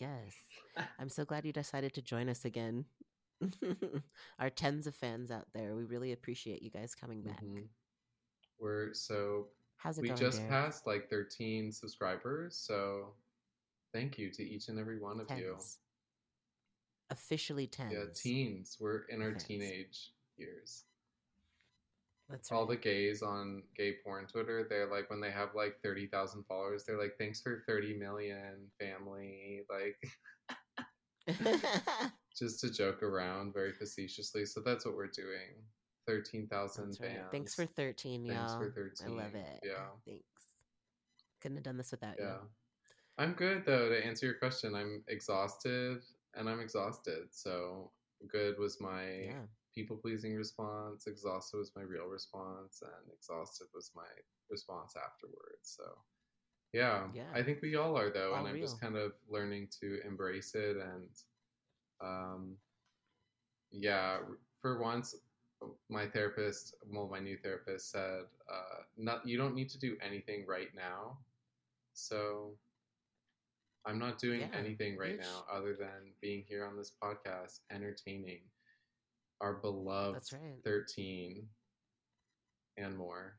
Yes. I'm so glad you decided to join us again. Our tens of fans out there. We really appreciate you guys coming back. Mm-hmm. We're so How's it we going, just Derek? passed like 13 subscribers, so thank you to each and every one of tens. you. Officially tens. Yeah, teens. We're in our tens. teenage years. That's all the gays on gay porn Twitter. They're like when they have like thirty thousand followers, they're like, "Thanks for thirty million, family." Like, just to joke around very facetiously. So that's what we're doing. Thirteen thousand fans. Thanks for thirteen, Thanks y'all. for thirteen. I love it. Yeah. Thanks. Couldn't have done this without yeah. you. I'm good though. To answer your question, I'm exhausted, and I'm exhausted. So good was my. Yeah people pleasing response. Exhausted was my real response, and exhausted was my response afterwards. So, yeah, yeah. I think we all are though, all and I'm real. just kind of learning to embrace it. And, um, yeah, for once, my therapist, well, my new therapist said, uh, "Not you don't need to do anything right now." So. I'm not doing yeah, anything right bitch. now other than being here on this podcast, entertaining our beloved That's right. 13 and more.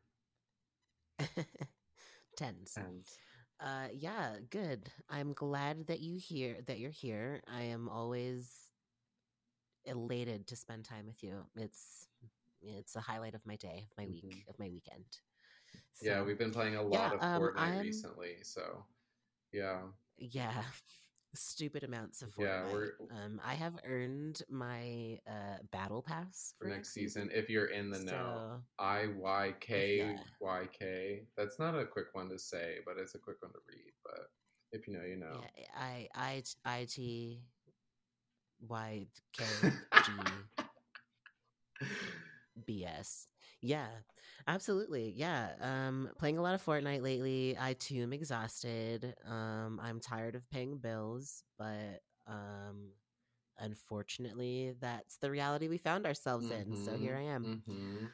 Tens. Tens. Uh, yeah, good. I'm glad that you here that you're here. I am always elated to spend time with you. It's it's a highlight of my day, of my week, Mhm. of my weekend. So, yeah, we've been playing a lot yeah, of um, Fortnite I'm- recently, so yeah. yeah, stupid amounts of Fortnite. Yeah, um, I have earned my uh battle pass For next season, if you're in the know. So, I Y K. Y K. That's not a quick one to say, but it's a quick one to read. But if you know, you know. yeah, I I I T Y K G BS. Yeah, absolutely. Yeah. Um, playing a lot of Fortnite lately. I too am exhausted. Um, I'm tired of paying bills, but um, unfortunately, that's the reality we found ourselves in. So here I am. Mhm.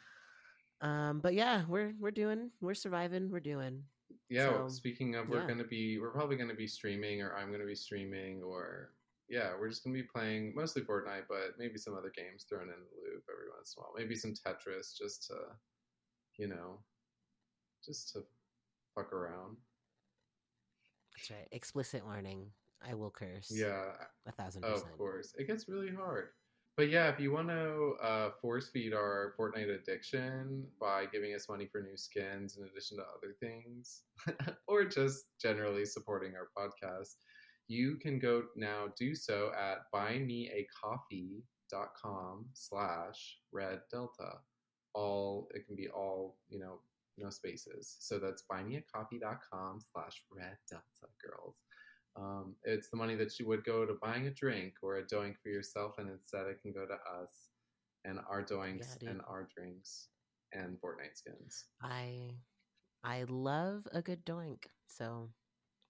Um, but yeah, we're we're doing, we're surviving, we're doing. Yeah. So, speaking of, we're yeah. gonna be, we're probably gonna be streaming, or I'm gonna be streaming, or yeah, we're just gonna be playing mostly Fortnite, but maybe some other games thrown in the loop every once in a while. Maybe some Tetris, just to, you know, just to fuck around. That's right. Explicit warning. I will curse. Yeah, a thousand of course, it gets really hard. But yeah, if you want to uh, force feed our Fortnite addiction by giving us money for new skins in addition to other things, or just generally supporting our podcast, you can go now do so at buymeacoffee.com slash red delta. All it can be all, you know, no spaces. So that's buymeacoffee.com slash red delta girls. Um, it's the money that you would go to buying a drink or a doink for yourself, and instead it can go to us and our doinks Yeah, and our drinks and Fortnite skins. I I love a good doink. So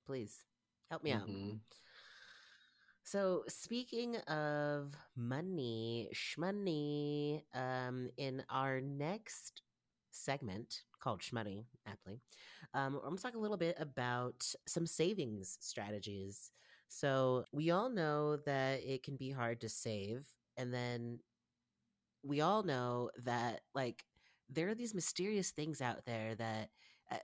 please help me out. So speaking of money, shmoney, um, in our next segment called Shmoney, aptly, um, I'm gonna talk a little bit about some savings strategies. So we all know that it can be hard to save, and then we all know that like there are these mysterious things out there that. Uh,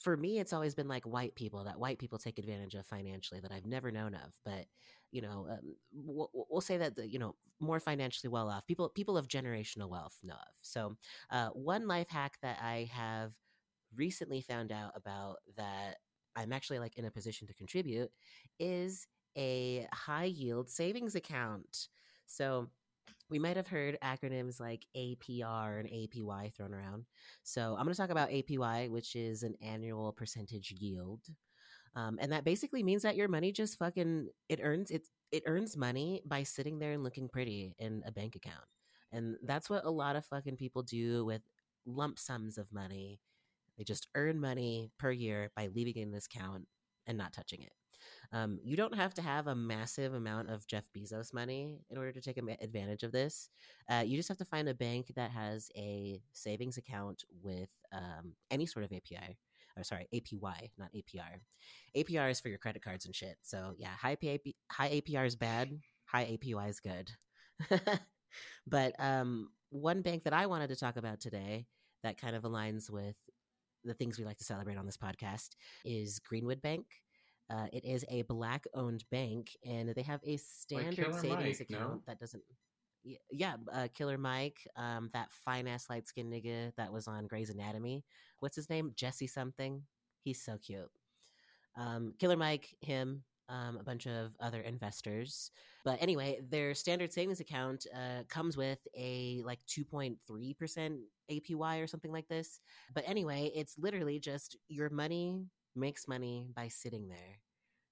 for me it's always been like white people that white people take advantage of financially that i've never known of but you know um, we'll, we'll say that the, you know more financially well off people people of generational wealth know of. So uh, one life hack that i have recently found out about that i'm actually like in a position to contribute is a high yield savings account. So we might have heard acronyms like APR and APY thrown around. So I'm going to talk about APY, which is an annual percentage yield. Um, and that basically means that your money just fucking it earns it it earns money by sitting there and looking pretty in a bank account. And that's what a lot of fucking people do with lump sums of money. They just earn money per year by leaving it in this account and not touching it. Um, you don't have to have a massive amount of Jeff Bezos money in order to take advantage of this. Uh, you just have to find a bank that has a savings account with um, any sort of API. Or sorry, APY, not APR. APR is for your credit cards and shit. So yeah, high AP, high APR is bad. High APY is good. but um, one bank that I wanted to talk about today that kind of aligns with the things we like to celebrate on this podcast is Greenwood Bank. Uh, it is a black owned bank and they have a standard like savings Mike, account no? that doesn't. Yeah, uh, Killer Mike, um, that fine ass light skinned nigga that was on Grey's Anatomy. What's his name? Jesse something. He's so cute. Um, Killer Mike, him, um, a bunch of other investors. But anyway, their standard savings account uh, comes with a like 2.3% APY or something like this. But anyway, it's literally just your money makes money by sitting there.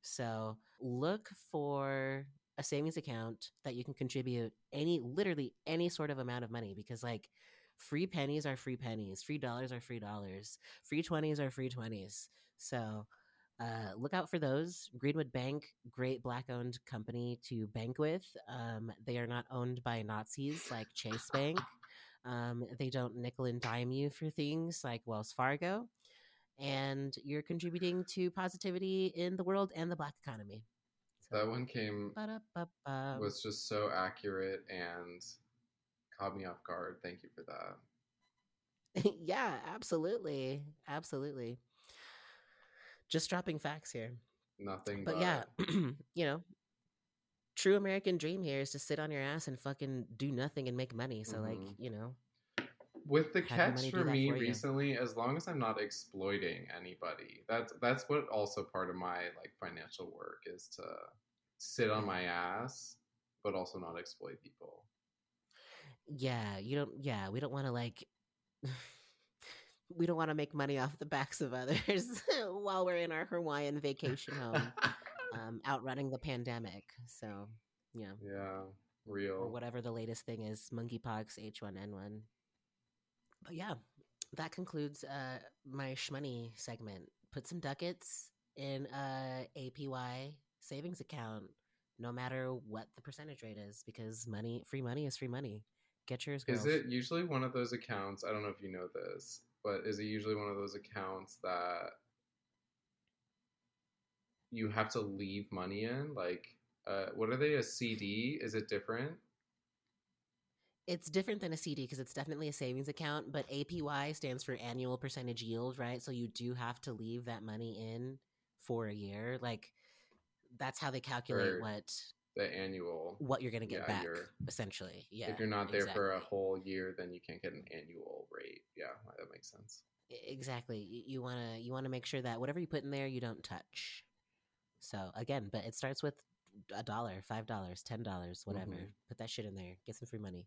So look for a savings account that you can contribute any, literally any sort of amount of money because like free pennies are free pennies, free dollars are free dollars, free 20s are free 20s. So uh, look out for those. Greenwood Bank, great black owned company to bank with. Um, they are not owned by Nazis like Chase Bank. Um, they don't nickel and dime you for things like Wells Fargo. And you're contributing to positivity in the world and the black economy. So, that one came, Ba-da-ba-ba. was just so accurate and caught me off guard. Thank you for that. yeah, absolutely. Absolutely just dropping facts here. Nothing. But, but... yeah, you know, true American dream here is to sit on your ass and fucking do nothing and make money. So, mm-hmm. like, you know, with the catch for me for recently, as long as I'm not exploiting anybody, that's that's what also part of my like financial work is to sit on my ass, but also not exploit people. Yeah, you don't. Yeah, we don't want to like. we don't want to make money off the backs of others while we're in our Hawaiian vacation home, um, outrunning the pandemic. So, yeah. Yeah, real. Or whatever the latest thing is monkeypox, H1N1. But yeah, that concludes uh, my shmoney segment. Put some ducats in a APY savings account, no matter what the percentage rate is, because money, free money is free money. Get yours. Girls. Is it usually one of those accounts? I don't know if you know this but is it usually one of those accounts that you have to leave money in? Like, uh, what are they? A CD? Is it different? It's different than a CD because it's definitely a savings account, but APY stands for annual percentage yield, right? So you do have to leave that money in for a year. Like, that's how they calculate what the annual what you're going to get yeah, back essentially yeah if you're not there exactly. for a whole year then you can't get an annual rate yeah that makes sense exactly you want to you want to make sure that whatever you put in there you don't touch so again but it starts with a dollar five dollars ten dollars whatever mm-hmm. put that shit in there get some free money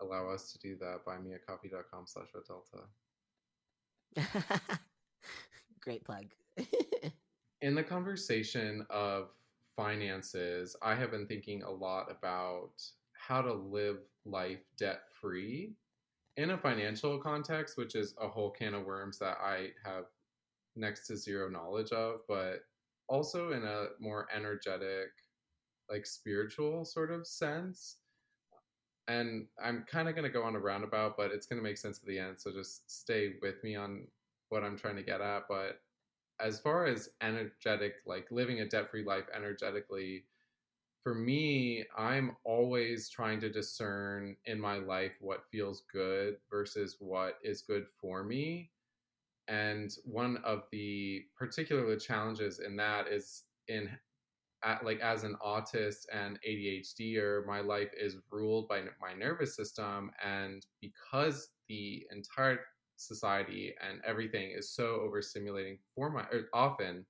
allow us to do that buymeacoffee.com slash delta great plug in the conversation of finances, I have been thinking a lot about how to live life debt free in a financial context, which is a whole can of worms that I have next to zero knowledge of, but also in a more energetic, like spiritual sort of sense. And I'm kind of going to go on a roundabout, but it's going to make sense at the end. So just stay with me on what I'm trying to get at. But as far as energetic, like living a debt free life energetically, for me, I'm always trying to discern in my life what feels good versus what is good for me. And one of the particular challenges in that is in at, like as an autist and ADHDer, my life is ruled by my nervous system, and because the entire society and everything is so overstimulating for my or often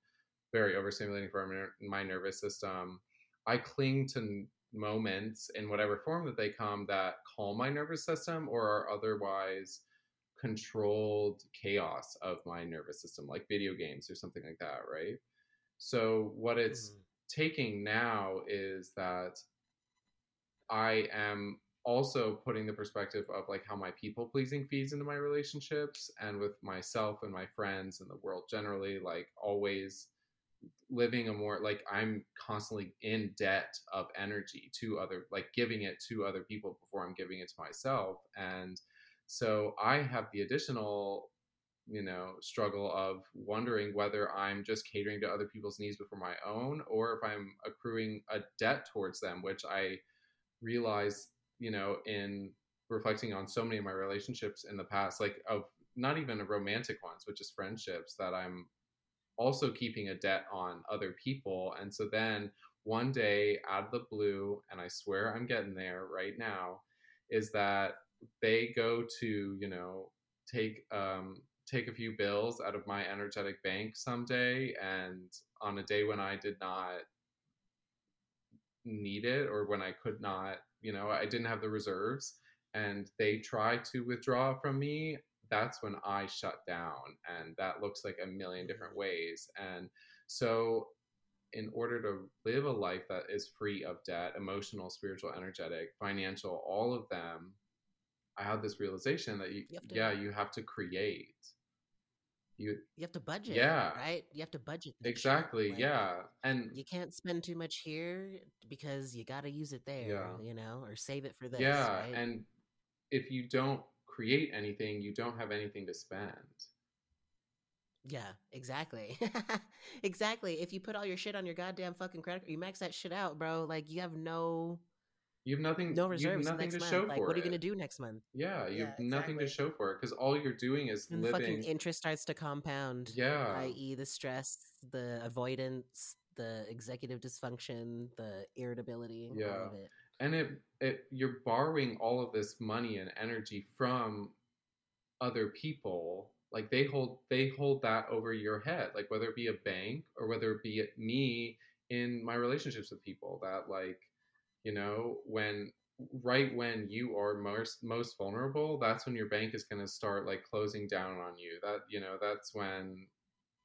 very overstimulating for my, my nervous system i cling to moments in whatever form that they come that calm my nervous system or are otherwise controlled chaos of my nervous system like video games or something like that right so what it's mm-hmm. Taking now is that i am also putting the perspective of like how my people pleasing feeds into my relationships and with myself and my friends and the world generally like always living a more like I'm constantly in debt of energy to other like giving it to other people before I'm giving it to myself. And so I have the additional you know struggle of wondering whether I'm just catering to other people's needs before my own or if I'm accruing a debt towards them which I realize you know in reflecting on so many of my relationships in the past like of not even romantic ones but just friendships that I'm also keeping a debt on other people. And so then one day out of the blue, and I swear I'm getting there right now, is that they go to, you know, take um take a few bills out of my energetic bank someday and on a day when I did not need it or when I could not, you know, I didn't have the reserves and they try to withdraw from me, that's when I shut down. And that looks like a million mm-hmm. different ways. And so, in order to live a life that is free of debt, emotional, spiritual, energetic, financial, all of them, I had this realization that you, You yeah, you have to create. You You have to budget. Yeah. Right? You have to budget. exactly, like, yeah, and You can't spend too much here because you got to use it there, Yeah. you know, or save it for this. yeah, right? and if you don't create anything, you don't have anything to spend. Yeah, exactly. exactly. If you put all your shit on your goddamn fucking credit, you max that shit out, bro. Like you have no You have nothing. no you have reserves nothing next to month. show like for what are you gonna do next month? Yeah, you Yeah, have nothing to show for it because all you're doing is And the fucking interest starts to compound. yeah, i.e., the stress, the avoidance, the executive dysfunction, the irritability, all Yeah. of it. and it it you're borrowing all of this money and energy from other people like they hold they hold that over your head like whether it be a bank or whether it be me in my relationships with people that like you know when right when you are most most vulnerable that's when your bank is going to start like closing down on you that you know that's when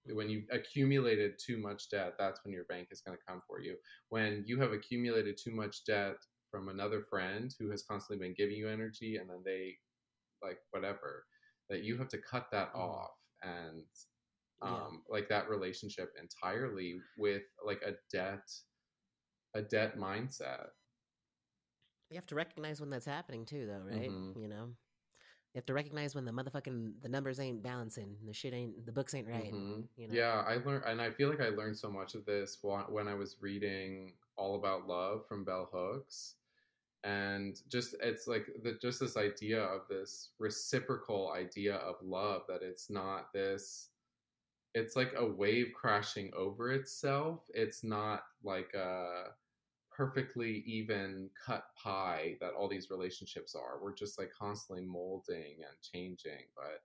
when you've accumulated too much debt that's when your bank is going to come for you when you have accumulated too much debt from another friend who has constantly been giving you energy and then they like whatever that you have to cut that Mhm. off and um Yeah. like that relationship entirely with like a debt a debt mindset You have to recognize when that's happening too, though, right? Mhm. You know, you have to recognize when the motherfucking the numbers ain't balancing, the shit ain't, the books ain't right. Mhm. You know? Yeah, I learned, and I feel like I learned so much of this when I was reading All About Love from Bell Hooks, and just it's like the just this idea of this reciprocal idea of love that it's not this, it's like a wave crashing over itself. It's not like a perfectly even cut pie that all these relationships are. We're just like constantly molding and changing, but.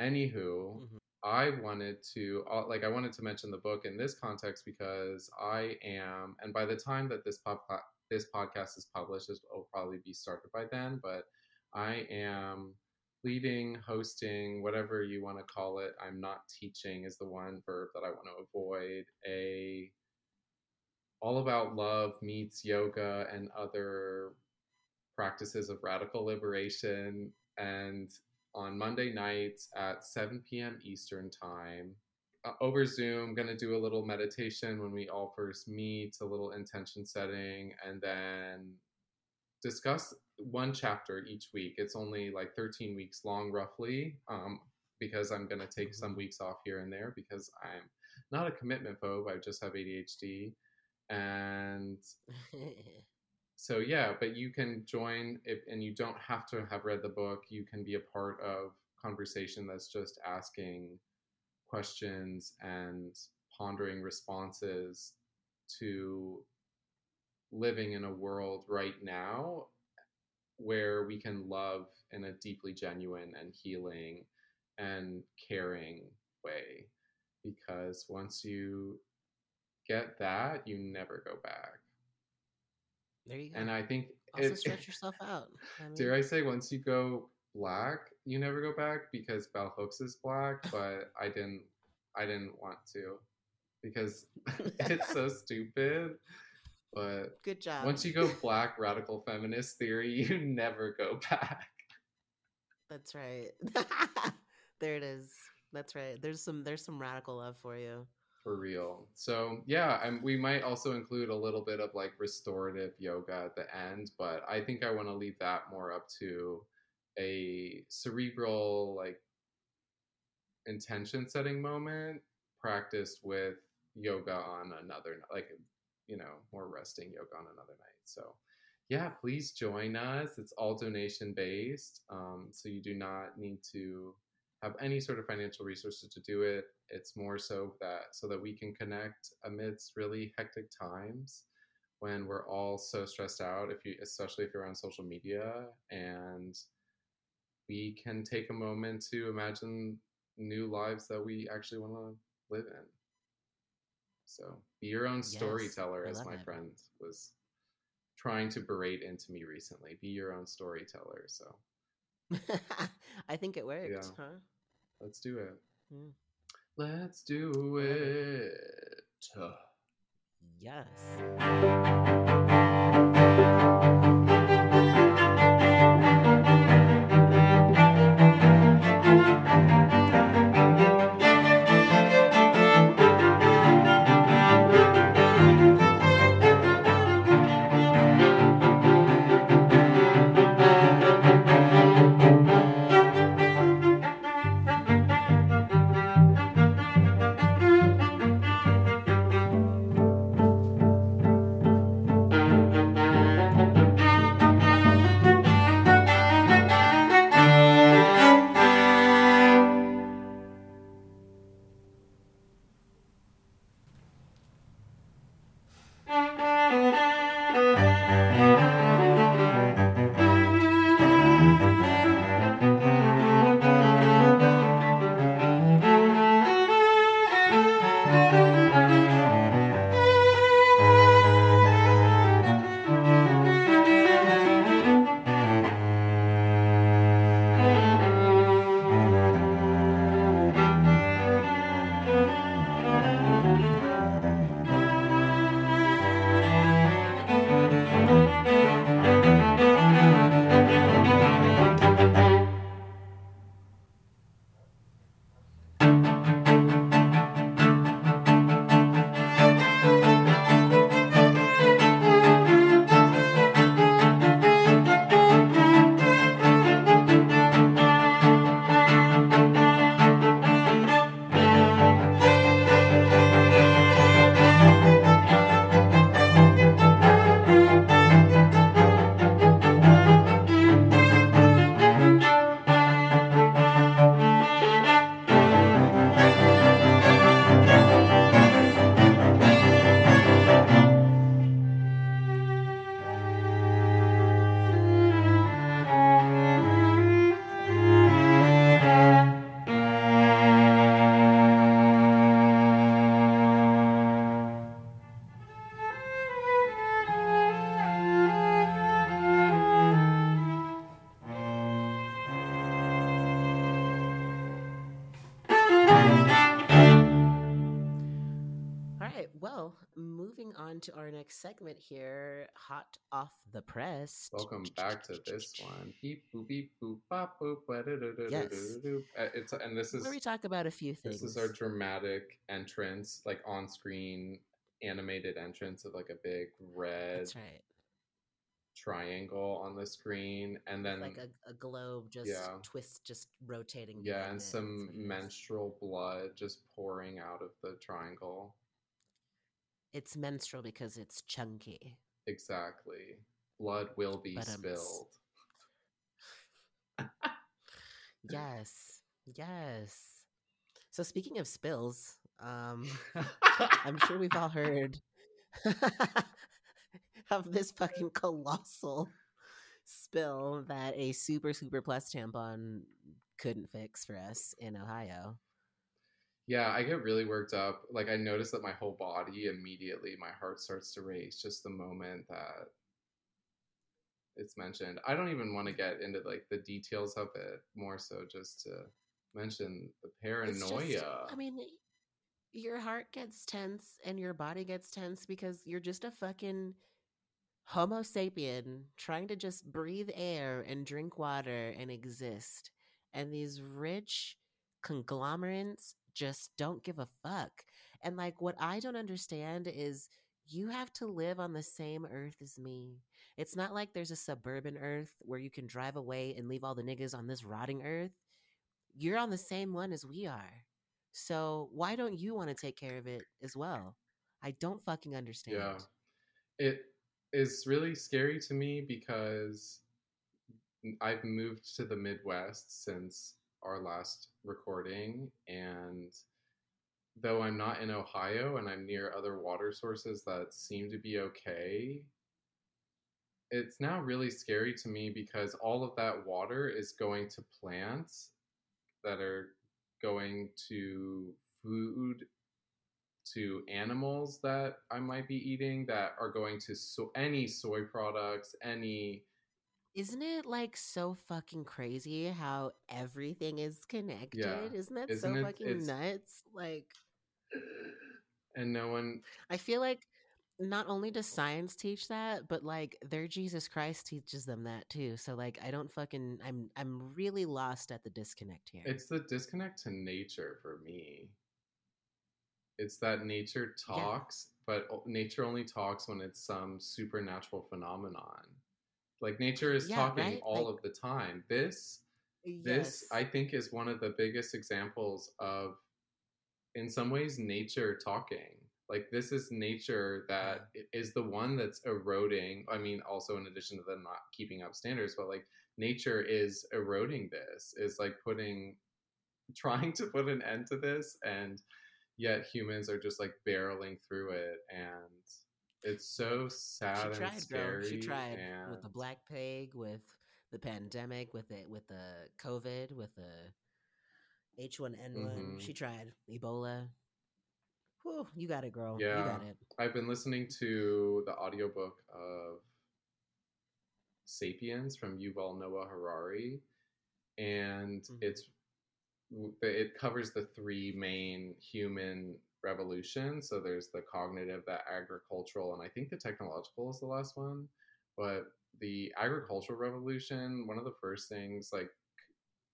Anywho, Mhm. I wanted to uh, like I wanted to mention the book in this context because I am, and by the time that this pop this podcast is published, it will probably be started by then. But I am leading, hosting, whatever you want to call it. I'm not teaching is the one verb that I want to avoid. A all about love meets yoga and other practices of radical liberation and on Monday nights at 7 p.m. Eastern Time. Uh, over Zoom, going to do a little meditation when we all first meet, a little intention setting, and then discuss one chapter each week. It's only like 13 weeks long, roughly, um, because I'm going to take some weeks off here and there because I'm not a commitment phobe. I just have ADHD. And so yeah but you can join if and you don't have to have read the book you can be a part of conversation that's just asking questions and pondering responses to living in a world right now where we can love in a deeply genuine and healing and caring way. Because once you get that you never go back there you go. and I think also it- stretch yourself out. I dare I say once you go black, you never go back because Bell Hooks is black, but I didn't I didn't want to because it's so stupid. But Good job. once you go black radical feminist theory, you never go back. That's right. there it is. That's right. There's some there's some radical love for you. For real. So yeah, and we might also include a little bit of like restorative yoga at the end, but I think I want to leave that more up to a cerebral like intention setting moment practiced with yoga on another like you know more resting yoga on another night. So yeah please join us. It's all donation based um, so you do not need to have any sort of financial resources to do it it's more so that so that we can connect amidst really hectic times when we're all so stressed out if you especially if you're on social media and we can take a moment to imagine new lives that we actually want to live in so be your own Yes, storyteller as my it. friend was trying to berate into me recently be your own storyteller so I think it worked, Yeah. huh? let's do it Mm. Let's do it Yes. Next segment here, hot off the press. Welcome back to this one. Beep boop beep boop bop boop. Yes. Uh, It's and this is Where we talk about a few things. this is our dramatic entrance, like on screen animated entrance of like a big red That's right. triangle on the screen, and then like a, a globe just yeah. twist, just rotating. yeah, and it. some That's what it is. menstrual blood just pouring out of the triangle. It's menstrual because it's chunky. Exactly. Blood will be But, um, spilled. Yes. Yes. So speaking of spills, um, I'm sure we've all heard of this fucking colossal spill that a super super plus tampon couldn't fix for us in Ohio. Yeah, I get really worked up. Like I notice that my whole body immediately my heart starts to race just the moment that it's mentioned. I don't even want to get into like the details of it, more so just to mention the It's just- paranoia. I mean, your heart gets tense and your body gets tense because you're just a fucking Homo sapien trying to just breathe air and drink water and exist. And these rich, conglomerates just don't give a fuck. And like what I don't understand is you have to live on the same earth as me. It's not like there's a suburban earth where you can drive away and leave all the niggas on this rotting earth. You're on the same one as we are. So why don't you want to take care of it as well? I don't fucking understand. Yeah. It is really scary to me because mm, I've moved to the Midwest since our last recording and though I'm not in Ohio and I'm near other water sources that seem to be okay, it's now really scary to me because all of that water is going to plants that are going to food to animals that I might be eating that are going to so- any soy products, any isn't it like so fucking crazy how everything is connected? Yeah. Isn't that Isn't so it, fucking nuts? Like and no one I feel like not only does science teach that, but like their Jesus Christ teaches them that too. So like I don't fucking I'm I'm really lost at the disconnect here. It's the disconnect to nature for me. It's that nature talks, yeah. but nature only talks when it's some supernatural phenomenon. Like nature is yeah, talking right? all like, of the time. This yes. this I think is one of the biggest examples of in some ways nature talking like this is nature that is the one that's eroding i mean also in addition to them not keeping up standards but like nature is eroding this is like putting trying to put an end to this and yet humans are just like barreling through it and it's so sad she tried, and scary. Bro. She tried and... with the black plague, with the pandemic, with it, with the COVID, with the H one N one. Mm-hmm. She tried Ebola. Whew, you got it, girl. Yeah, you got it. I've been listening to the audiobook of *Sapiens* from Yuval Noah Harari, and mm-hmm. it's it covers the three main human revolution. So there's the cognitive, the agricultural, and I think the technological is the last one. But the agricultural revolution, one of the first things, like,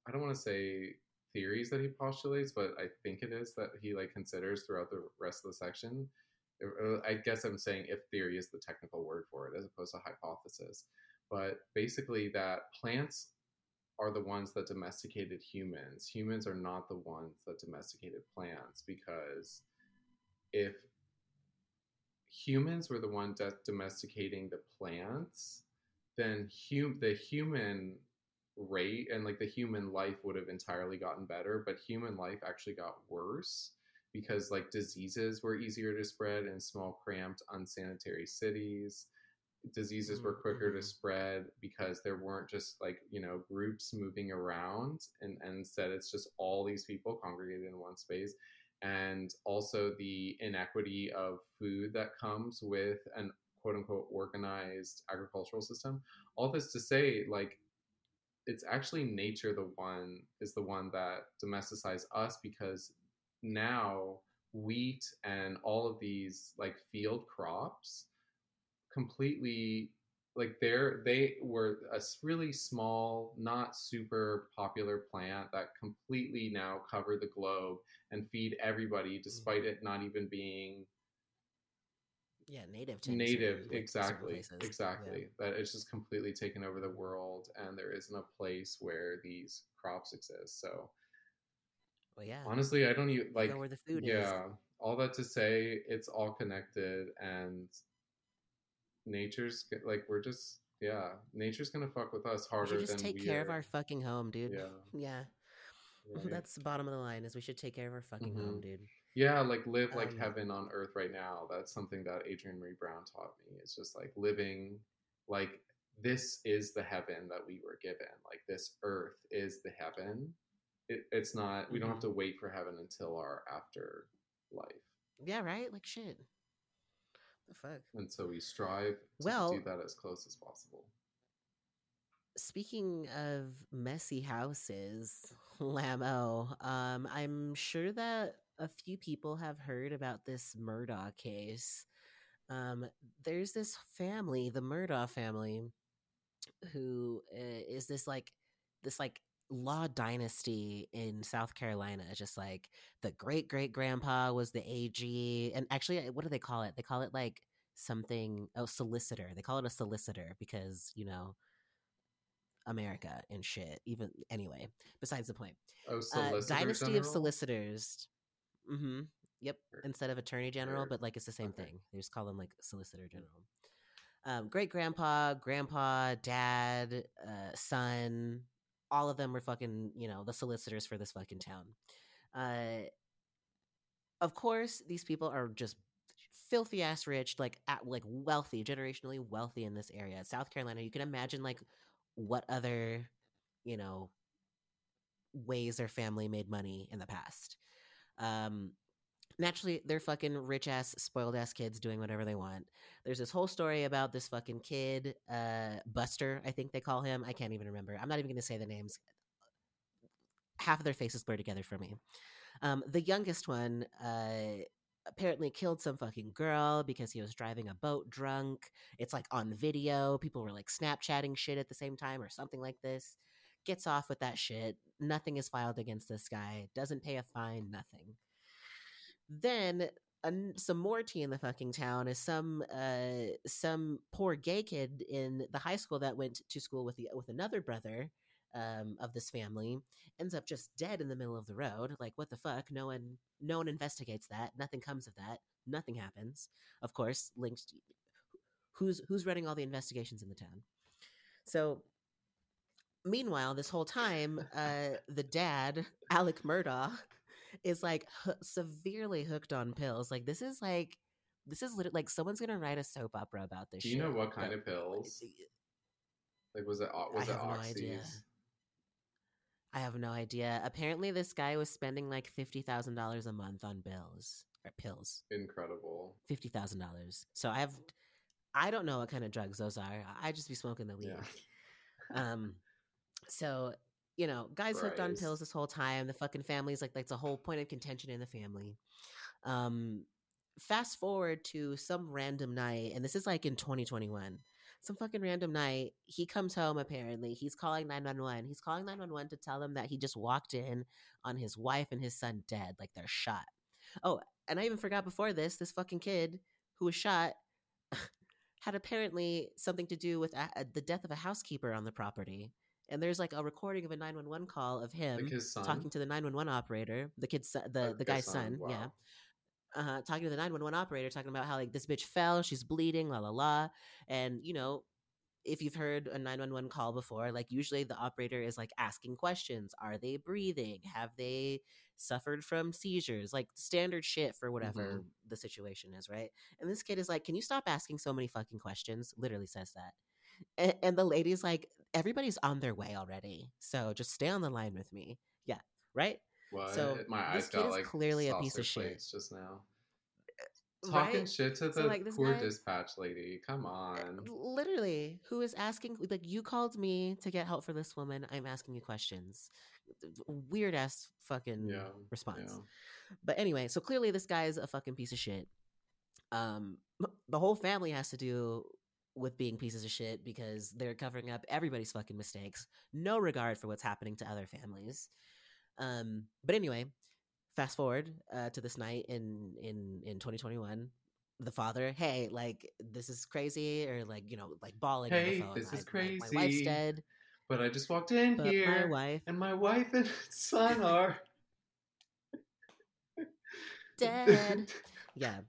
I don't want to say theories that he postulates, but I think it is that he like considers throughout the rest of the section. Uh, I guess I'm saying if theory is the technical word for it as opposed to hypothesis. But basically, that plants are the ones that domesticated humans. Humans are not the ones that domesticated plants because if humans were the one de- domesticating the plants, then hum- the human rate and like the human life would have entirely gotten better, but human life actually got worse because like diseases were easier to spread in small, cramped, unsanitary cities. Diseases were quicker mm-hmm. to spread because there weren't just like, you know, groups moving around and, and instead it's just all these people congregated in one space and also the inequity of food that comes with an quote unquote organized agricultural system. All this to say, like, it's actually nature the one is the one that domesticized us because now wheat and all of these like field crops completely like they're they were a really small not super popular plant that completely now cover the globe and feed everybody despite mm-hmm. it not even being yeah native to native like exactly exactly yeah. that it's just completely taken over the world and there isn't a place where these crops exist so well yeah honestly i don't even like where the food yeah is. all that to say it's all connected and nature's like we're just yeah nature's gonna fuck with us harder than we just than take care are. of our fucking home dude yeah yeah right. that's the bottom of the line is we should take care of our fucking mm-hmm. home dude yeah like live like um, heaven on earth right now that's something that adrienne Marie brown taught me it's just like living like this is the heaven that we were given like this earth is the heaven it, it's not we mm-hmm. don't have mm-hmm. to wait for heaven until our after life yeah right like shit the fuck? And so we strive to well, do that as close as possible. Speaking of messy houses, Lamo, um, I'm sure that a few people have heard about this Murdaugh case. Um, there's this family, the Murdaugh family, who uh, is this like this like law dynasty in South Carolina. Just like the great great grandpa was the AG, and actually, what do they call it? They call it like something. Oh, solicitor. They call it a solicitor because you know America and shit. Even anyway, besides the point. Oh, Uh, dynasty general? of solicitors. Mm-hmm. Yep. Instead of attorney general, but like it's the same okay. thing. They just call them like solicitor general. Um, great grandpa, grandpa, dad, uh, son, all of them were fucking, you know, the solicitors for this fucking town. Uh, of course, these people are just filthy ass rich, like at, like wealthy, generationally wealthy in this area. South Carolina, you can imagine like what other, you know, ways their family made money in the past. Um, naturally, they're fucking rich ass, spoiled ass kids doing whatever they want. There's this whole story about this fucking kid, uh, Buster, I think they call him. I can't even remember. I'm not even to say the names. Half of their faces blur together for me. Um, the youngest one uh, apparently killed some fucking girl because he was driving a boat drunk. It's like on video. People were like Snapchatting shit at the same time or something like this. Gets off with that shit. Nothing is filed against this guy. Doesn't pay a fine. Nothing. Then some more tea in the fucking town is some uh, some poor gay kid in the high school that went to school with the with another brother um, of this family ends up just dead in the middle of the road. Like what the fuck? No one no one investigates that. Nothing comes of that. Nothing happens. Of course, linked. Who's who's running all the investigations in the town? So. Meanwhile, this whole time, uh, the dad, Alex Murdaugh, is like hoo- severely hooked on pills. Like this is like this is lit- like someone's gonna write a soap opera about this. Do you know what kind but- of pills? Like, was it was I it have no idea. I have no idea. Apparently, this guy was spending like fifty thousand dollars a month on bills or pills. Incredible. Fifty thousand dollars. So I have, I don't know what kind of drugs those are. I just be smoking the weed. Yeah. Um, so you know, guys hooked on pills this whole time. The fucking family's like that's a whole point of contention in the family. Um, fast forward to some random night, and this is like in 2021. Some fucking random night, he comes home. Apparently, he's calling 911. He's calling 911 to tell them that he just walked in on his wife and his son dead, like they're shot. Oh, and I even forgot before this, this fucking kid who was shot had apparently something to do with a, the death of a housekeeper on the property. And there's like a recording of a 911 call of him Like talking to the 911 operator, the kid's the, Oh, the guy's son, son, yeah. Uh, talking to the 911 operator, talking about how like this bitch fell, she's bleeding, la la la. And you know, if you've heard a 911 call before, like usually the operator is like asking questions. Are they breathing? Have they suffered from seizures? Like standard shit for whatever Mm-hmm. the situation is, right? And this kid is like, Can you stop asking so many fucking questions? Literally says that. And, and the lady's like, Everybody's on their way already. So just stay on the line with me. Yeah. Right? What? So, My this kid got is like clearly a piece of shit. just now. Talking Right? shit to So, the like, poor guy- dispatch lady. Come on. literally who is asking like you called me to get help for this woman i'm asking you questions weird ass fucking Yeah. response Yeah. but anyway so clearly this guy is a fucking piece of shit um the whole family has to do with being pieces of shit because they're covering up everybody's fucking mistakes. No regard for what's happening to other families. Um but anyway fast forward uh, to this night in in in 2021 the father hey like this is crazy or like you know like bawling Hey, phone this is "I- my- my, wife's dead. But I just walked in but here, my wife and my wife and son are dead. Yeah.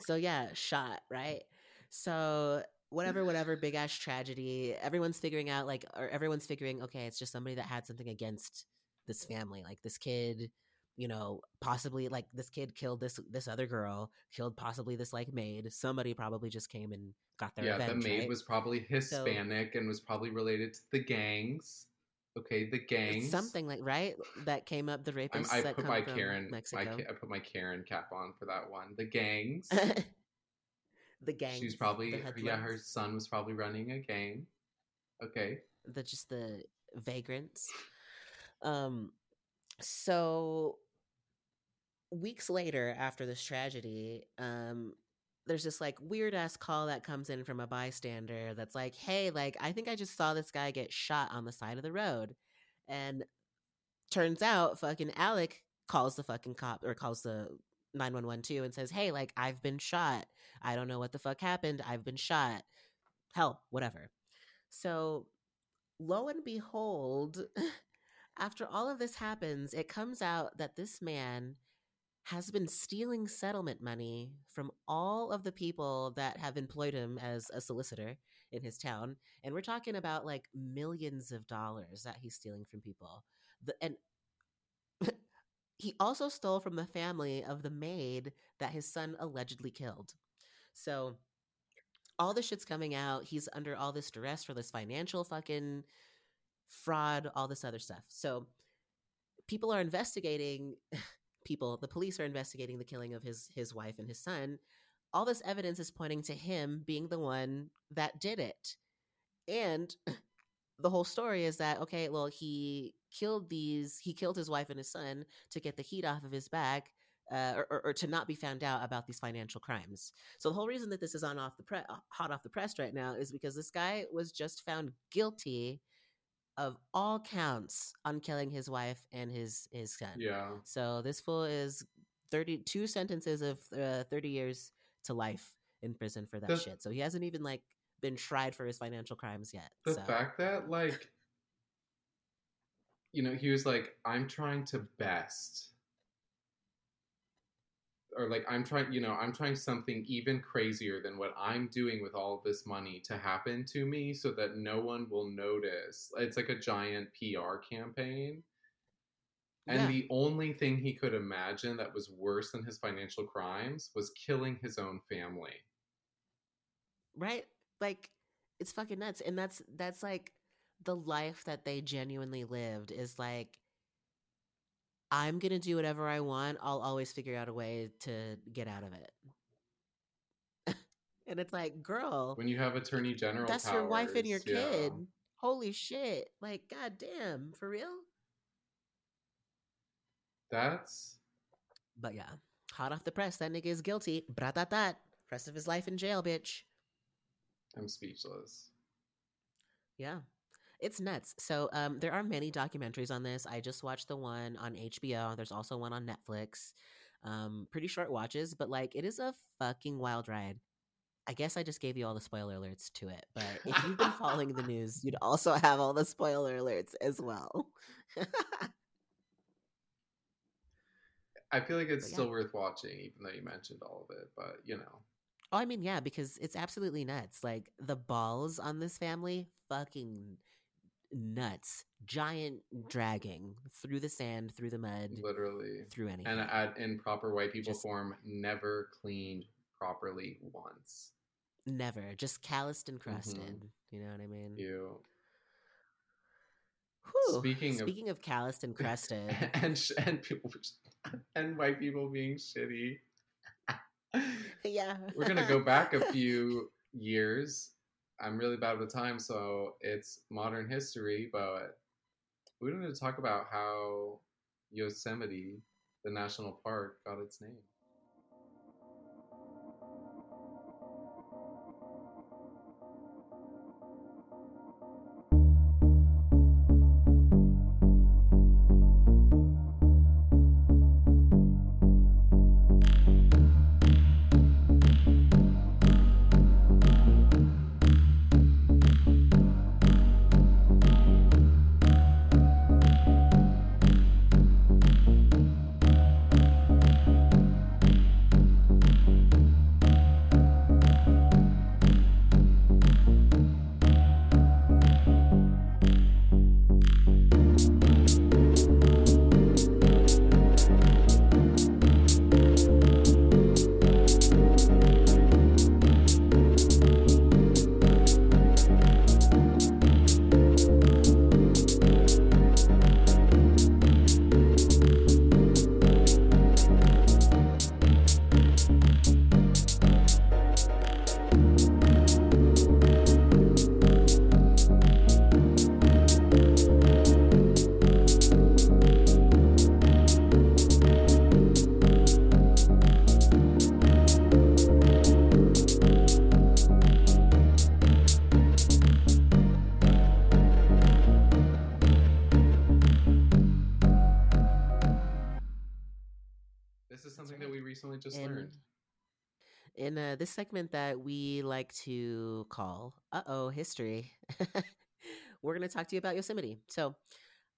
So yeah shot right so whatever whatever big ass tragedy everyone's figuring out like or everyone's figuring okay it's just somebody that had something against this family like this kid you know possibly like this kid killed this this other girl killed possibly this like maid somebody probably just came and got their yeah, revenge the maid right? was probably Hispanic and was probably related to the gangs. Okay, the gangs. something like right that came up the I'm, rapists I that put my Karen, my, Mexico. I put my Karen cap on for that one. The gangs. the gang. She's probably yeah. Her son was probably running a gang. Okay. the just the vagrants. Um, so weeks later, after this tragedy, um, there's this like weird ass call that comes in from a bystander that's like, "Hey, like I think I just saw this guy get shot on the side of the road," And turns out fucking Alex calls the fucking cop or calls the 911 too and says, Hey, like, I've been shot. I don't know what the fuck happened. I've been shot. Hell, whatever. So, lo and behold, after all of this happens, it comes out that this man has been stealing settlement money from all of the people that have employed him as a solicitor in his town. And we're talking about like millions of dollars that he's stealing from people. The, and he also stole from the family of the maid that his son allegedly killed. So all this shit's coming out. He's under all this duress for this financial fucking fraud, all this other stuff. So people are investigating people, the police are investigating the killing of his his wife and his son. All this evidence is pointing to him being the one that did it. And the whole story is that okay, well, he killed these, he killed his wife and his son to get the heat off of his back. Uh, or, or, or, to not be found out about these financial crimes. So the whole reason that this is on off the pre- hot off the press right now is because this guy was just found guilty of all counts on killing his wife and his his son. Yeah. So this fool is thirty two sentences of uh, thirty years to life in prison for that shit. So he hasn't even like been tried for his financial crimes yet. The so. fact that like you know, he was like, I'm trying to best or like I'm trying, you know, I'm trying something even crazier than what I'm doing with all this money to happen to me so that no one will notice. It's like a giant PR campaign. And yeah. the only thing he could imagine that was worse than his financial crimes was killing his own family. Right? Like it's fucking nuts. And that's that's like the life that they genuinely lived is like I'm going to do whatever I want. I'll always figure out a way to get out of it. and it's like, girl, when you have attorney general, that's powers, your wife and your yeah. kid. Holy shit. Like, goddamn, for real? That's. But yeah, hot off the press, that nigga is guilty. Bratatat. Rest of his life in jail, bitch. I'm speechless. Yeah. It's nuts. So um, there are many documentaries on this. I just watched the one on HBO. There's also one on Netflix. Um, pretty short watches, but like it is a fucking wild ride. I guess I just gave you all the spoiler alerts to it, but if you've been following the news, you'd also have all the spoiler alerts as well. I feel like it's yeah. still worth watching, even though you mentioned all of it. But you know, oh, I mean, yeah, because it's absolutely nuts. Like the balls on this family, fucking nuts, giant dragging through the sand, through the mud, literally through anything, and at, in proper white people just, form, never cleaned properly once. Never, just calloused and crusted. Mm-hmm. You know what I mean? You. Whew. Speaking speaking of, of calloused and crusted, and and people and white people being shitty. yeah, we're gonna go back a few years I'm really bad with time, so it's modern history, but we don't need to talk about how Yosemite, the national park, got its name. This segment that we like to call "Uh Oh History," we're going to talk to you about Yosemite. So,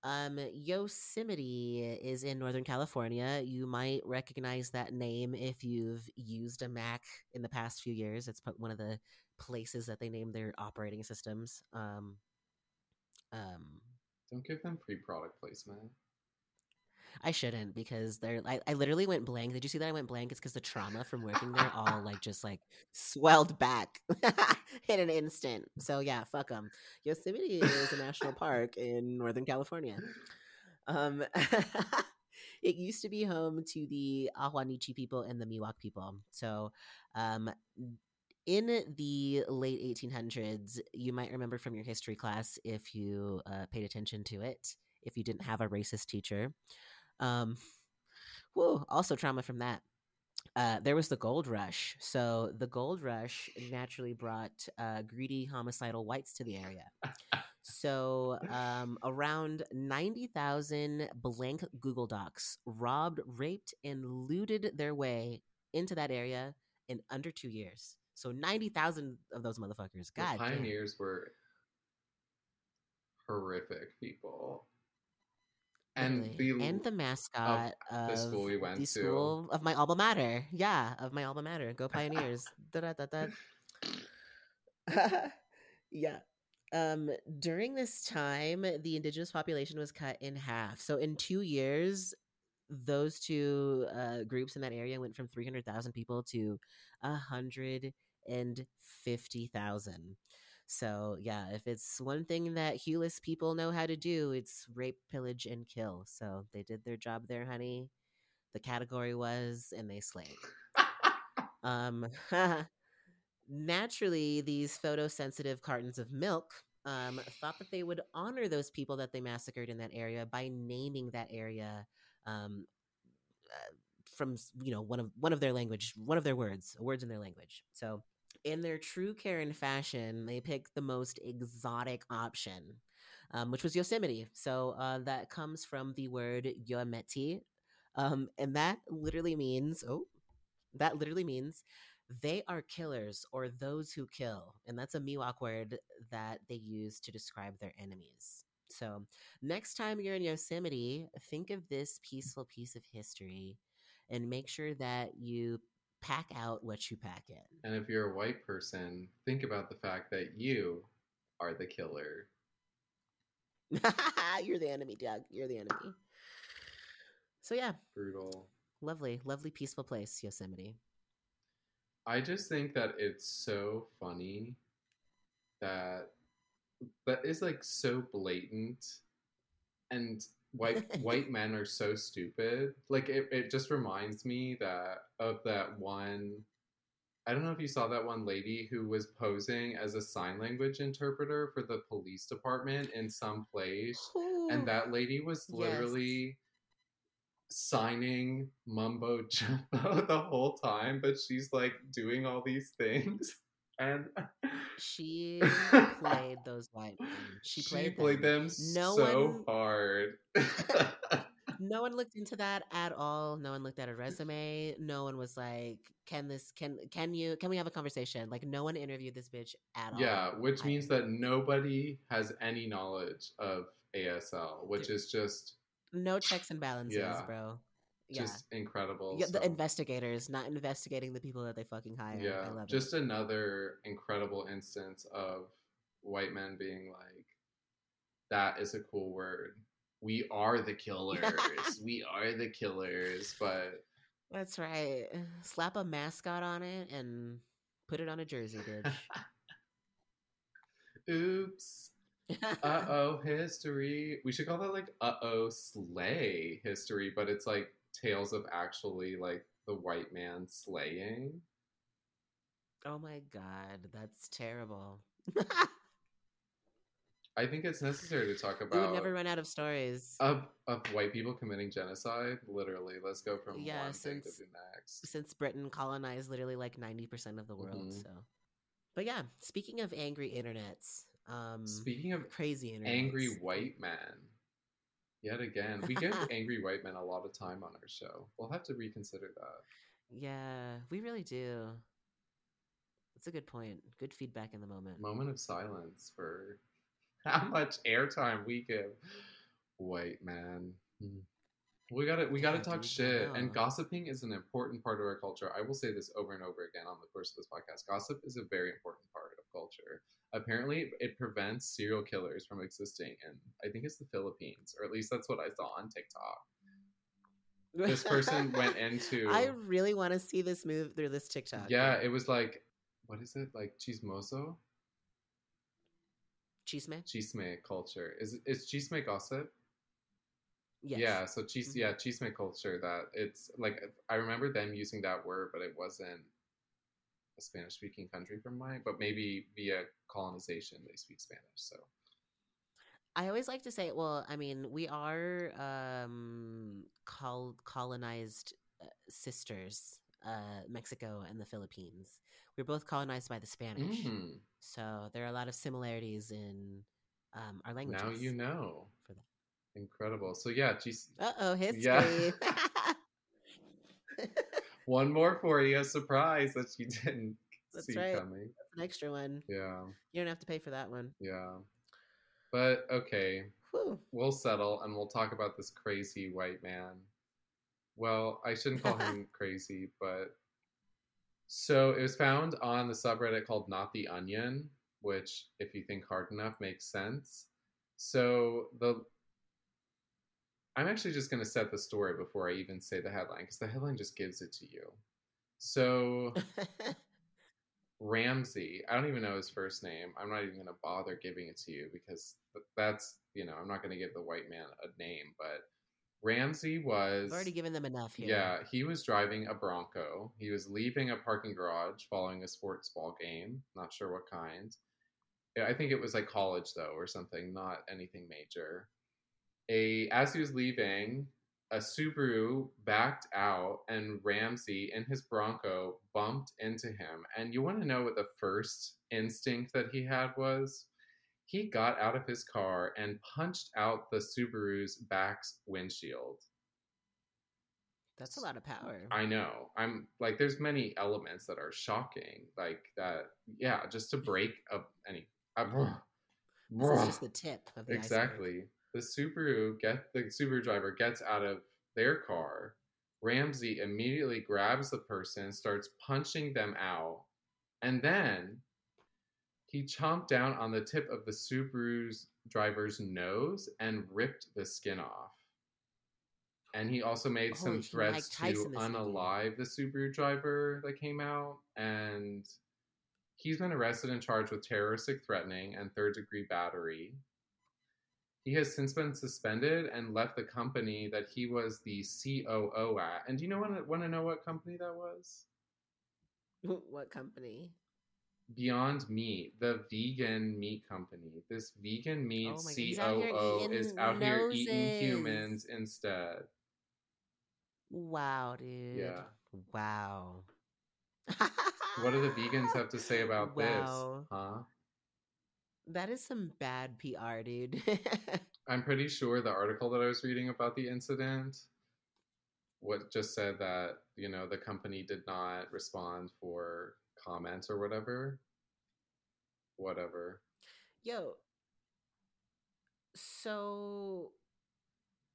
um, Yosemite is in Northern California. You might recognize that name if you've used a Mac in the past few years. It's one of the places that they name their operating systems. Um, um, Don't give them free product placement. I shouldn't because they're. I, I literally went blank. Did you see that I went blank? It's because the trauma from working there all like just like swelled back in an instant. So yeah, fuck them. Yosemite is a national park in Northern California. Um, it used to be home to the Ahwahnechee people and the Miwok people. So, um, in the late 1800s, you might remember from your history class if you uh, paid attention to it. If you didn't have a racist teacher, um, whoa, also trauma from that. Uh, there was the gold rush. So the gold rush naturally brought uh, greedy, homicidal whites to the area. So um, around 90,000 blank Google Docs robbed, raped, and looted their way into that area in under two years. So 90,000 of those motherfuckers. The God damn. pioneers were horrific people. And the and the mascot of the school we went the to. school of my alma mater. Yeah, of my alma mater. Go Pioneers. da, da, da, da. yeah. Um, during this time, the indigenous population was cut in half. So in two years, those two uh, groups in that area went from 300,000 people to 150,000. So, yeah, if it's one thing that hueless people know how to do, it's rape, pillage, and kill. So they did their job there, honey. The category was, and they slayed. Um, naturally, these photosensitive cartons of milk um, thought that they would honor those people that they massacred in that area by naming that area um, uh, from you know one of one of their language, one of their words, words in their language. So, in their true Karen fashion, they picked the most exotic option, um, which was Yosemite. So uh, that comes from the word Yometi, um, and that literally means oh, that literally means they are killers or those who kill. And that's a Miwok word that they use to describe their enemies. So, next time you're in Yosemite, think of this peaceful piece of history and make sure that you pack out what you pack in. and if you're a white person, think about the fact that you are the killer. you're the enemy, Doug. You're the enemy. So, yeah, Brutal. lovely, lovely, peaceful place, Yosemite. I just think that it's so funny that that is like so blatant and white white men are so stupid. Like it, it just reminds me that of that one I don't know if you saw that one lady who was posing as a sign language interpreter for the police department in some place and that lady was Yes. literally signing mumbo jumbo the whole time but she's like doing all these things and she played those white men. She played, them, them. No so one- hard no one looked into that at all no one looked at a resume no one was like can this can can you can we have a conversation like no one interviewed this bitch at all yeah which I- means that nobody has any knowledge of asl which Dude. is just no checks and balances Yeah. bro yeah just incredible yeah, the investigators not investigating the people that they fucking hired. yeah I love just it. another incredible instance of white men being like that is a cool word we are the killers we are the killers but That's right. Slap a mascot on it and put it on a jersey, bitch. oops uh-oh history we should call that like uh-oh slay history but it's like tales of actually like the white man slaying oh my god, that's terrible. i think it's necessary to talk about. we would never run out of stories. of of white people committing genocide literally let's go from Yeah, one thing to since- the next since Britain colonized literally like 90% of the world. Mhm. So, but yeah, speaking of angry internets, um, speaking of crazy internets, angry white men Yet again, we give angry white men a lot of time on our show. We'll have to reconsider that. Yeah, we really do. That's a good point. Good feedback in the moment. Moment of silence for how much airtime we give white man. Hmm. We gotta we gotta talk shit. And gossiping is an important part of our culture. I will say this over and over again on the course of this podcast. Gossip is a very important part culture. Apparently, it prevents serial killers from existing in I think it's the Philippines, or at least that's what I saw on TikTok. This person went into I really want to see this move through this TikTok. yeah, it was like what is it like chismoso Chisme? chisme culture is is chisme gossip Yes. Yeah, so cheese, Mhm. yeah, chisme culture. That it's like I remember them using that word, but it wasn't a Spanish-speaking country from mine. But maybe via colonization, they speak Spanish. So I always like to say, well, I mean, we are um, col- colonized uh, sisters, uh, Mexico and the Philippines. We're both colonized by the Spanish. Mhm. So there are a lot of similarities in um, our languages. now you know. For that. Incredible. So yeah. Uh oh, history. Yeah. One more for you, a surprise that you didn't That's see right. coming. That's an extra one. Yeah, You don't have to pay for that one. yeah. But okay, Whew. we'll settle and we'll talk about this crazy white man. Well, I shouldn't call him crazy, but so it was found on the subreddit called Not the Onion, which, if you think hard enough, makes sense. So the I'm actually just going to set the story before I even say the headline because the headline just gives it to you. So Ramsey, I don't even know his first name. I'm not even going to bother giving it to you because that's, you know, I'm not going to give the white man a name, but Ramsey was I've already given them enough here. yeah, he was driving a Bronco. He was leaving a parking garage following a sports ball game. Not sure what kind. I think it was like college though, or something, not anything major. A as he was leaving, a Subaru backed out and Ramsey in his Bronco bumped into him. And you want to know what the first instinct that he had was? He got out of his car and punched out the Subaru's back windshield. That's a lot of power. I know. I'm like, there's many elements that are shocking, like that. Yeah, just to break up any. Uh, This is just the tip of the iceberg. The Subaru get the Subaru driver gets out of their car. Ramsey immediately grabs the person, starts punching them out, and then he chomped down on the tip of the Subaru's driver's nose and ripped the skin off. And he also made some Holy, threats to Tyson this video. unalive the Subaru driver that came out. And he's been arrested and charged with terroristic threatening and third degree battery. He has since been suspended and left the company that he was the COO at. And do you know want to, want to know what company that was? what company? Beyond Meat, the vegan meat company. This vegan meat Oh my God, he's out here COO is out here eating humans instead. Wow, dude. Yeah. Wow. What do the vegans have to say about Wow. this? Huh? That is some bad PR, dude. I'm pretty sure the article that I was reading about the incident what just said that, you know, the company did not respond for comments or whatever. Whatever. Yo. So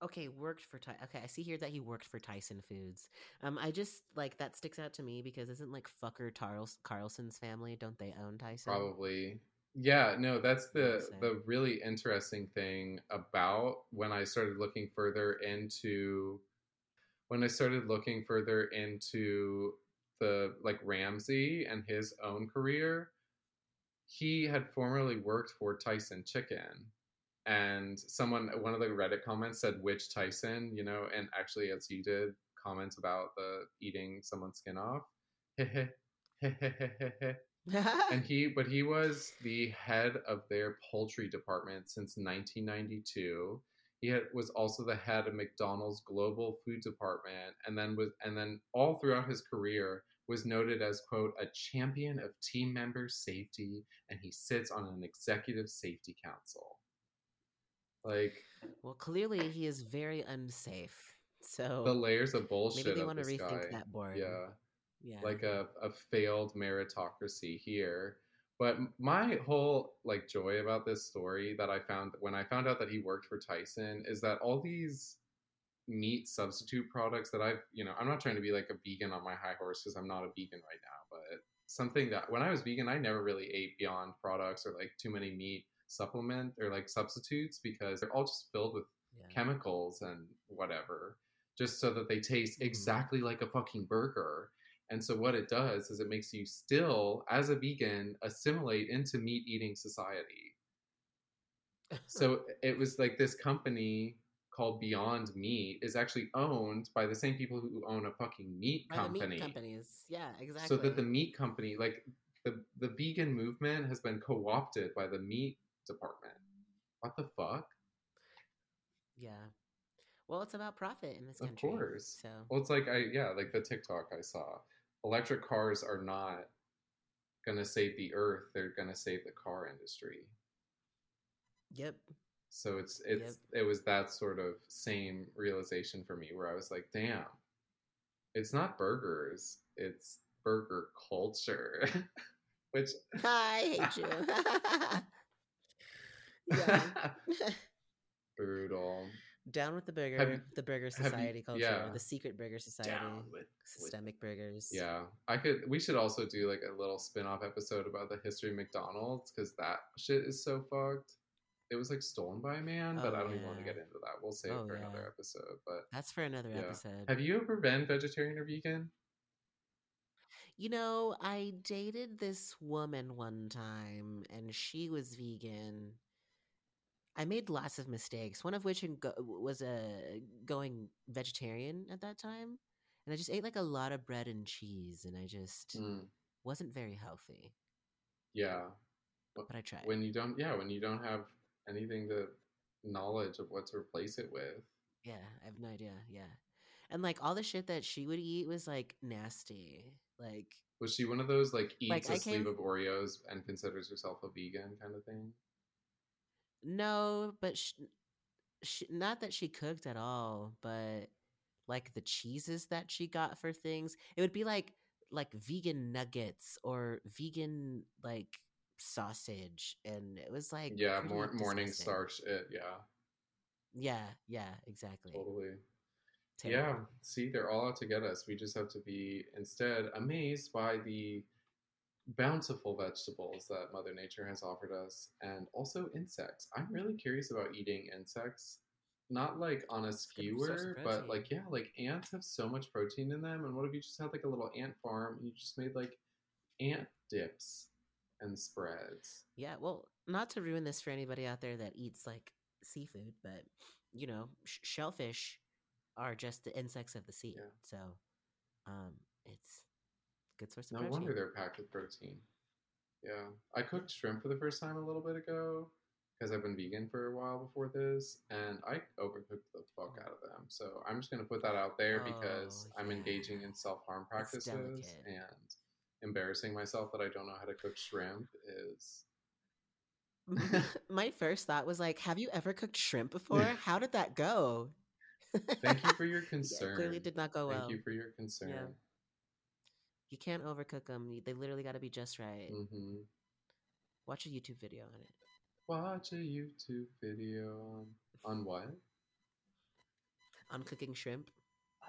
okay, worked for Ty- Okay, I see here that he worked for Tyson Foods. Um I just like that sticks out to me because isn't like fucker Carlson's family, don't they own Tyson? Probably. Yeah, no, that's the the really interesting thing about when I started looking further into when I started looking further into the like Ramsey and his own career, he had formerly worked for Tyson Chicken. And someone one of the Reddit comments said which Tyson, you know, and actually as you did, comments about the eating someone's skin off. and he but he was the head of their poultry department since 1992 he had, was also the head of mcdonald's global food department and then was and then all throughout his career was noted as quote a champion of team member safety and he sits on an executive safety council Like, well, clearly he is very unsafe. So the layers of bullshit maybe they want to rethink guy. that board. Yeah. Yeah. like a, a failed meritocracy here but my whole like joy about this story that i found when i found out that he worked for tyson is that all these meat substitute products that i've you know i'm not trying to be like a vegan on my high horse because i'm not a vegan right now but something that when i was vegan i never really ate beyond products or like too many meat supplement or like substitutes because they're all just filled with yeah. chemicals and whatever just so that they taste Mhm. exactly like a fucking burger. And so what it does is it makes you still as a vegan assimilate into meat eating society. So it was like this company called Beyond Meat is actually owned by the same people who own a fucking meat By the company. meat companies. Yeah, exactly. So that the meat company like the the vegan movement has been co-opted by the meat department. What the fuck? Yeah. Well, it's about profit in this Of country. course. So Well, it's like I yeah, like the TikTok I saw. Electric cars are not gonna save the earth; they're gonna save the car industry. Yep. So it's it's it was that sort of same realization for me where I was like, damn, it's not burgers, it's burger culture, which I hate you. yeah. brutal. Down with the burger, Have the burger have you- society culture, yeah. the secret burger society, with, with systemic burgers. Yeah, I could. We should also do like a little spin-off episode about the history of McDonald's because that shit is so fucked. It was like stolen by a man, but Oh, I don't even want to get into that. We'll save Oh, it for another episode. But That's for another Yeah. episode. have you ever been vegetarian or vegan? You know, I dated this woman one time and she was vegan. I made lots of mistakes, one of which in go- was a going vegetarian at that time. And I just ate like a lot of bread and cheese and I just Mm, wasn't very healthy, yeah, but I tried. when you don't, yeah, when you don't have anything to knowledge of what to replace it with. yeah, I have no idea. Yeah. And like all the shit that she would eat was like nasty. Like Was she one of those like eats Like, a sleeve of Oreos and considers herself a vegan kind of thing? No, but sh- sh- not that she cooked at all, but like the cheeses that she got for things, it would be like like vegan nuggets or vegan like sausage, and it was like yeah, mor- morning starch. It, yeah, Yeah, yeah, exactly. totally. Terrible. Yeah, see, they're all out to get us. We just have to be instead amazed by the bountiful vegetables that Mother Nature has offered us, and also insects. I'm really curious about eating insects, not like on a skewer, but like yeah, like ants have so much protein in them. And what if you just had like a little ant farm and you just made like ant dips and spreads? Yeah, well, not to ruin this for anybody out there that eats like seafood, but you know, sh- shellfish are just the insects of the sea. Yeah. So, um, it's good source of No protein. wonder they're packed with protein. Yeah, I cooked shrimp for the first time a little bit ago because I've been vegan for a while before this, and I overcooked the fuck mm. out of them. So I'm just gonna put that out there because Oh, I'm engaging in self harm practices and embarrassing myself that I don't know how to cook shrimp is. My first thought was like, have you ever cooked shrimp before? How did that go? Thank you for your Yeah, concern. clearly did not go well. Thank you for your concern. You can't overcook them. They literally got to be just right. hmm Watch a YouTube video on it. Watch a YouTube video on on what? On cooking shrimp.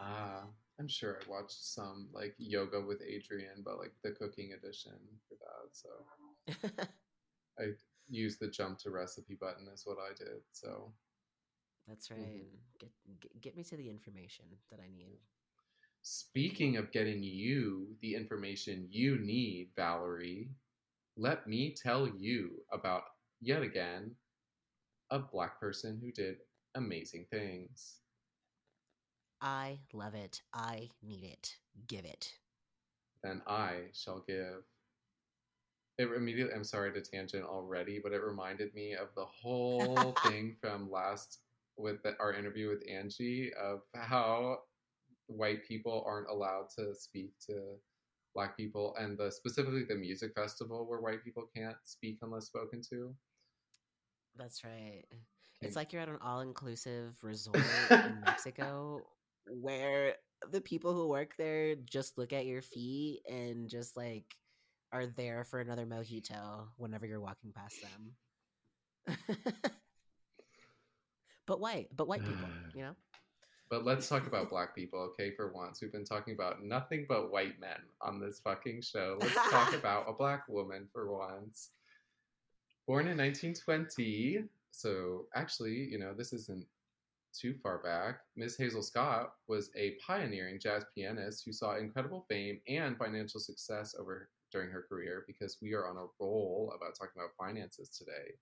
Ah, I'm sure I watched some like yoga with Adriene, but like the cooking edition for that. So I used the jump to recipe button is what I did. So That's right. Mhm. Get, get get me to the information that I need. Speaking of getting you the information you need, Valerie, let me tell you about yet again a black person who did amazing things. I love it. I need it. Give it. Then I shall give. It immediately, I'm sorry to tangent already, but it reminded me of the whole thing from last with the, our interview with Angie of how white people aren't allowed to speak to black people and the specifically the music festival where white people can't speak unless spoken to. That's right. It's like you're at an all inclusive resort in Mexico where the people who work there just look at your feet and just like are there for another mojito whenever you're walking past them. but white, but white people, you know? But let's talk about black people, okay? For once, we've been talking about nothing but white men on this fucking show. Let's talk about a black woman for once. Born in 1920, so actually, you know, this isn't too far back. Miss Hazel Scott was a pioneering jazz pianist who saw incredible fame and financial success over during her career because we are on a roll about talking about finances today.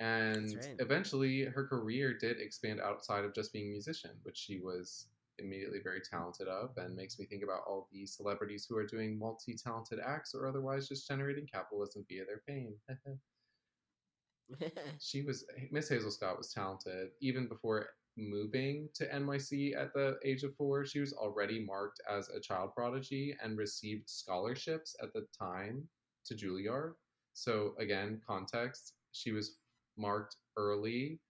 And right. eventually, her career did expand outside of just being a musician, which she was immediately very talented of, and makes me think about all the celebrities who are doing multi talented acts or otherwise just generating capitalism via their fame. she was, Miss Hazel Scott was talented even before moving to NYC at the age of four. She was already marked as a child prodigy and received scholarships at the time to Juilliard. So, again, context she was marked early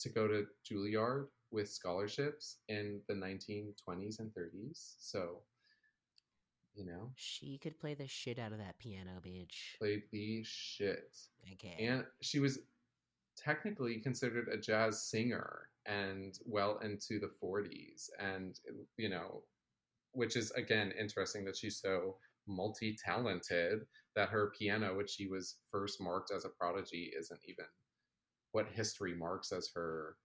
to go to Juilliard with scholarships in the 1920s and 30s. So, you know, she could play the shit out of that piano, bitch. played the shit. Okay. And she was technically considered a jazz singer and well into the 40s. And, you know, which is again interesting that she's so multi talented that her piano, which she was first marked as a prodigy, isn't even what history marks as her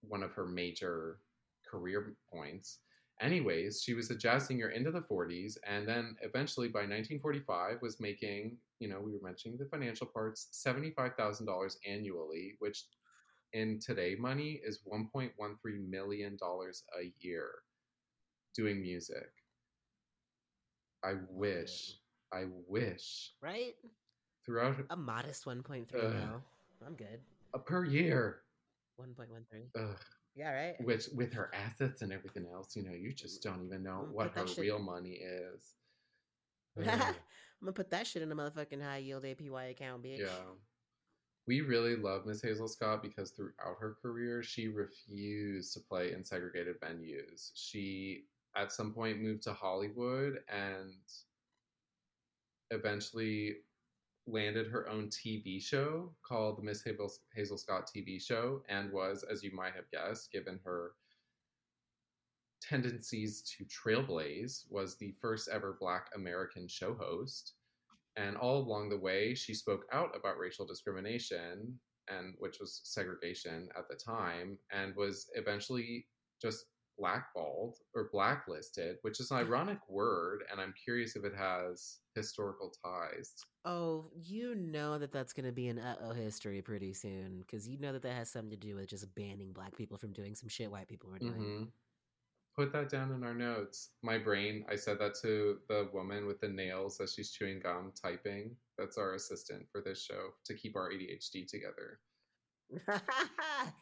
one of her major career points. Anyways, she was a jazz singer into the 40s, and then eventually by 1945 was making, you know, we were mentioning the financial parts, $75,000 annually, which in today money is 1.13 million dollars a year doing music. I wish, I wish right? Throughout A modest 1.3 Ugh. mil. I'm good. uh, per year. 1.13. Ugh. Yeah, right? which with her assets and everything else, you know, you just don't even know Mm, what her shit- real money is. I'm gonna put that shit in a motherfucking high yield APY account, bitch. yeah. We really love Miss Hazel Scott because throughout her career, she refused to play in segregated venues. She, at some point, moved to Hollywood and eventually landed her own TV show called the Miss Hazel, Hazel Scott TV show and was, as you might have guessed, given her tendencies to trailblaze, was the first ever Black American show host. And all along the way, she spoke out about racial discrimination and which was segregation at the time, and was eventually just blackballed or blacklisted, which is an ironic word, and I'm curious if it has historical ties. Oh, you know that that's gonna be an uh oh history pretty soon, because you know that that has something to do with just banning black people from doing some shit white people were doing. hmm Put that down in our notes. My brain, I said that to the woman with the nails as she's chewing gum, typing. That's our assistant for this show to keep our ADHD together.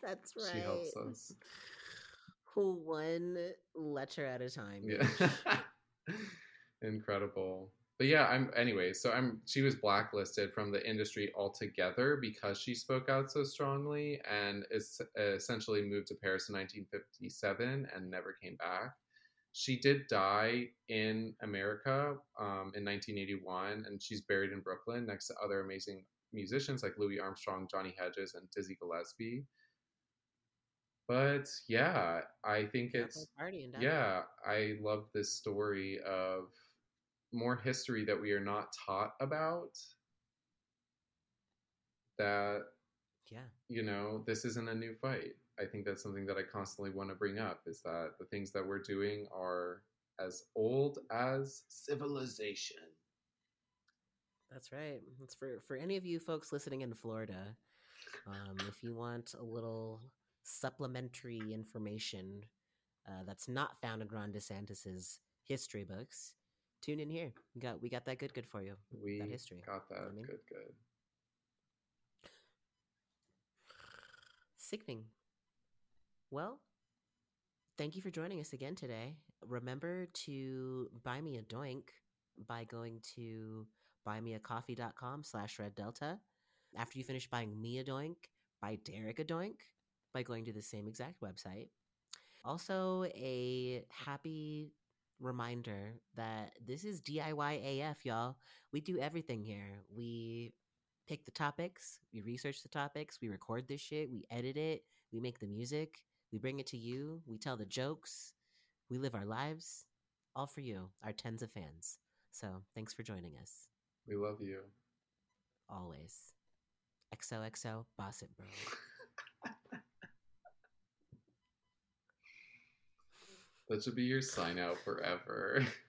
that's right. She helps us. One letter at a time. Yeah. Incredible. But yeah, I'm anyway, so I'm she was blacklisted from the industry altogether because she spoke out so strongly and is essentially moved to Paris in 1957 and never came back. She did die in America um, in 1981, and she's buried in Brooklyn next to other amazing musicians like Louis Armstrong, Johnny Hodges, and Dizzy Gillespie. But yeah, I think it's by partying, dog. yeah, I love this story of more history that we are not taught about. That, Yeah. you know, this isn't a new fight. I think that's something that I constantly want to bring up is that the things that we're doing are as old as civilization. That's right. It's for for any of you folks listening in Florida. Um, if you want a little supplementary information uh, that's not found in Ron DeSantis's history books, tune in here. We got we got that good good for you. We history, got you know that. I mean? Good, good. Sickening. Well, thank you for joining us again today. Remember to buy me a doink by going to buymeacoffee.com slash red delta. After you finish buying me a doink, by Derek Adoink by going to the same exact website. Also, a happy reminder that this is DIY AF, y'all. We do everything here. We pick the topics, we research the topics, we record this shit, we edit it, we make the music, we bring it to you, we tell the jokes, we live our lives, all for you, our tens of fans. So thanks for joining us. We love you. Always. XOXO, boss it, bro. that should be your sign out forever.